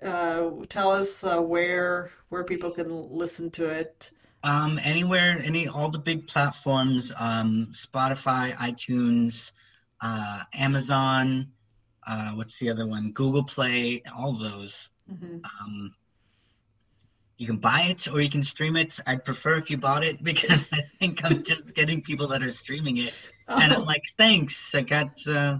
Uh, tell us uh, where where people can listen to it. Um, anywhere, any, all the big platforms, um, Spotify, iTunes, uh, Amazon, uh, what's the other one? Google Play, all those. hmm Um, you can buy it or you can stream it. I'd prefer if you bought it because I think I'm just getting people that are streaming it, and I'm Oh. like, thanks. I got, uh,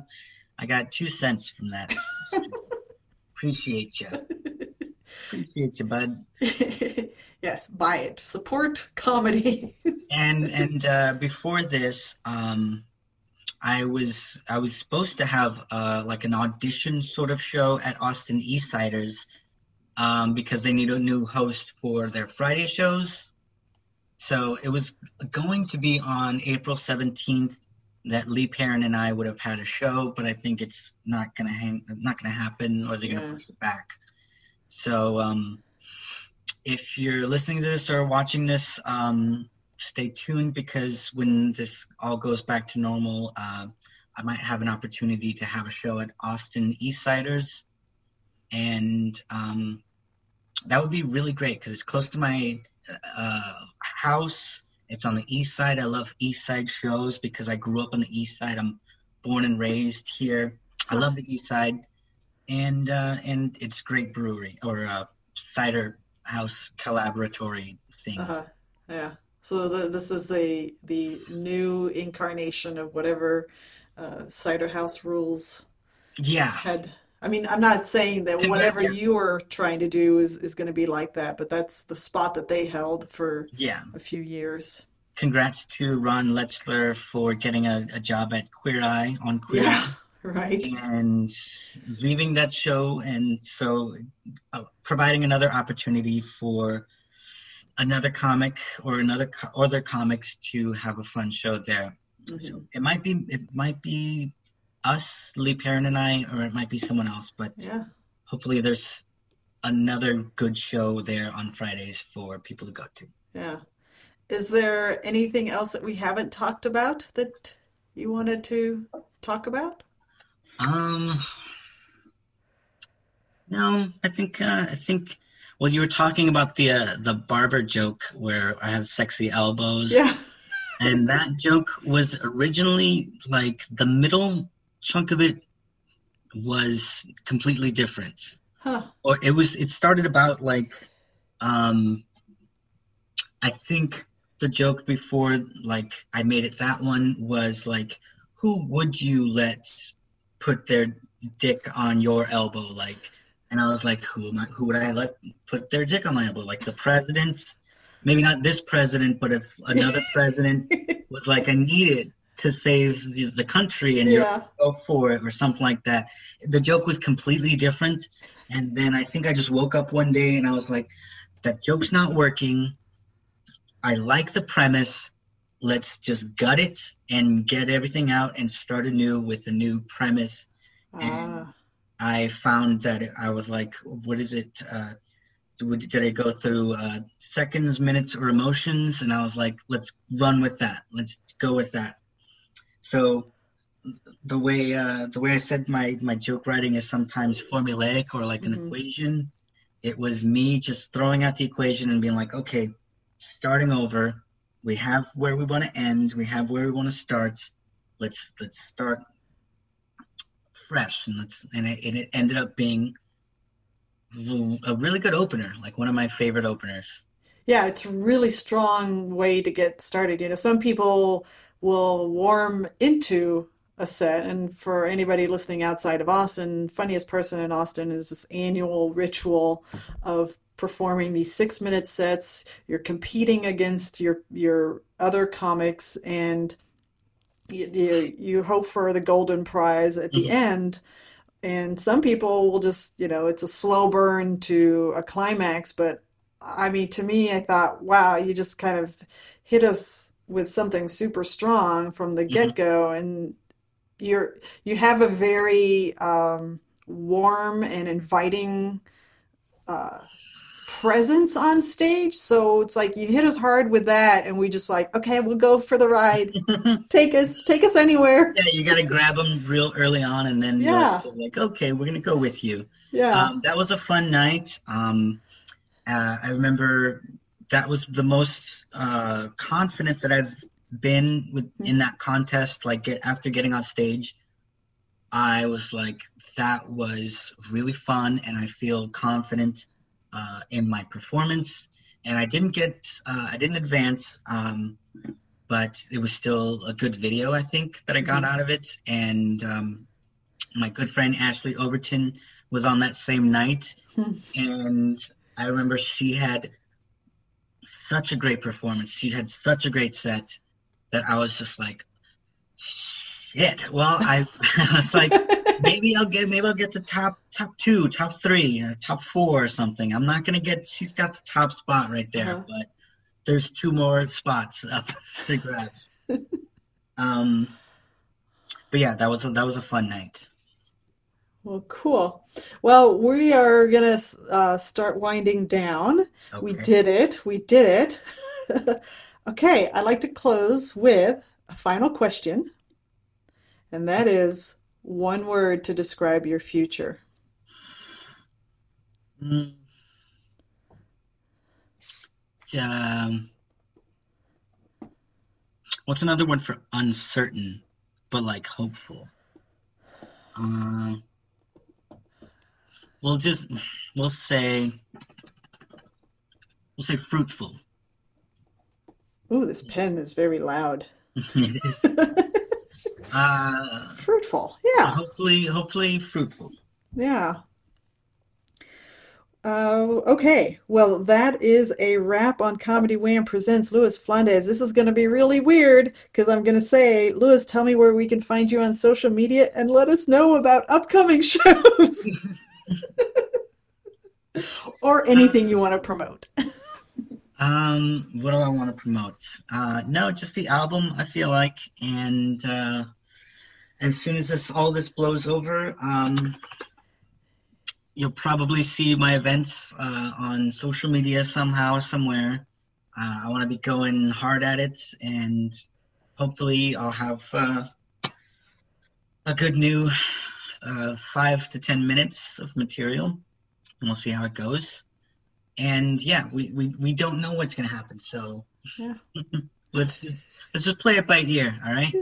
I got two cents from that. Appreciate you. Appreciate you, bud. Yes, buy it. Support comedy. And and uh, before this, um, I was I was supposed to have uh, like an audition sort of show at Austin Eastciders um, because they need a new host for their Friday shows. So it was going to be on April seventeenth that Lee Perrin and I would have had a show, but I think it's not gonna hang, not gonna happen, or they're gonna push it back. So um, if you're listening to this or watching this, um, stay tuned because when this all goes back to normal, uh, I might have an opportunity to have a show at Austin Eastciders, and um, that would be really great because it's close to my uh, house. It's on the east side. I love east side shows because I grew up on the east side. I'm born and raised here. I love the east side, and uh, and it's great brewery or uh, cider house collaboratory thing. Uh-huh. Yeah. So the, this is the the new incarnation of whatever uh, Cider House Rules Yeah, had. I mean, I'm not saying that whatever you are trying to do is, is going to be like that, but that's the spot that they held for yeah. a few years. Congrats to Ron Letzler for getting a, a job at Queer Eye on Queer Yeah, Eye right. and leaving that show, and so uh, providing another opportunity for another comic or another co- other comics to have a fun show there. So Mhm. it might be it might be us, Lee Perrin and I, or it might be someone else, but Yeah. hopefully there's another good show there on Fridays for people to go to. Yeah. Is there anything else that we haven't talked about that you wanted to talk about? Um, no, I think uh, I think well, you were talking about the uh, the barber joke where I have sexy elbows, Yeah. and that joke was originally like the middle chunk of it was completely different. Huh. or it was it started about like um i think the joke before like i made it that one was like who would you let put their dick on your elbow like and i was like who am i who would i let put their dick on my elbow like the president maybe not this president but if another president was like i need it to save the, the country and you're go for it or something like that. The joke was completely different. And then I think I just woke up one day and I was like, that joke's not working. I like the premise. Let's just gut it and get everything out and start anew with a new premise. Ah. I found that I was like, what is it? Uh, did did I go through uh, seconds, minutes, or emotions? And I was like, let's run with that. Let's go with that. So the way uh, the way I said my my joke writing is sometimes formulaic or like an Mhm. equation. It was me just throwing out the equation and being like, okay, starting over. We have where we want to end. We have where we want to start. Let's let's start fresh and let's and it, and it ended up being a really good opener, like one of my favorite openers. Yeah, it's a really strong way to get started. You know, some people will warm into a set, and for anybody listening outside of Austin, funniest person in Austin is this annual ritual of performing these six minute sets. You're competing against your your other comics, and you, you, you hope for the golden prize at the Mhm. end. And some people will just, you know, it's a slow burn to a climax, but I mean, to me, I thought, wow, you just kind of hit us with something super strong from the Mhm. get-go, and you're you have a very um, warm and inviting uh, presence on stage. So it's like you hit us hard with that, and we just like, okay, we'll go for the ride. take us, take us anywhere. Yeah, you got to grab them real early on, and then yeah, like, okay, we're gonna go with you. Yeah, um, that was a fun night. Um, uh, I remember that was the most uh, confident that I've been with in that contest. Like get, after getting on stage, I was like, that was really fun, and I feel confident uh, in my performance. And I didn't get, uh, I didn't advance, um, but it was still a good video, I think, that I got mm-hmm. out of it. And um, my good friend Ashley Overton was on that same night, and I remember she had such a great performance. She had such a great set that I was just like, shit. Well, I, I was like, maybe I'll get maybe I'll get the top top two, top three, or top four or something. I'm not gonna get. She's got the top spot right there, uh-huh. but there's two more spots up for grabs. um, but yeah, that was a, that was a fun night. Well, cool. Well, we are to uh, start winding down. Okay. We did it. We did it. okay, I'd like to close with a final question, and that is one word to describe your future. Mm. Um, what's another word for uncertain, but like hopeful? Uh, we'll just we'll say we'll say fruitful. Ooh, this pen is very loud. uh, fruitful, yeah. Hopefully, hopefully fruitful. Yeah. Uh, okay, well, that is a wrap on Comedy Wham Presents Luis Flandes. This is going to be really weird because I'm going to say, Luis, tell me where we can find you on social media and let us know about upcoming shows. or anything you want to promote. um, what do I want to promote? Uh, no, just the album. I feel like, and uh, as soon as this all this blows over, um, you'll probably see my events uh, on social media somehow, somewhere. Uh, I want to be going hard at it, and hopefully, I'll have uh, a good new uh, five to ten minutes of material, and we'll see how it goes. And yeah, we, we, we don't know what's gonna happen, so yeah. let's just let's just play it by ear, all right?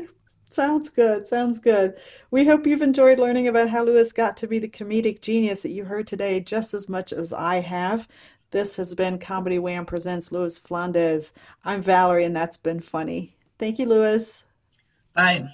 Sounds good. Sounds good. We hope you've enjoyed learning about how Luis got to be the comedic genius that you heard today just as much as I have. This has been Comedy Wham Presents Luis Flandes. I'm Valerie, and that's been funny. Thank you, Luis. Bye.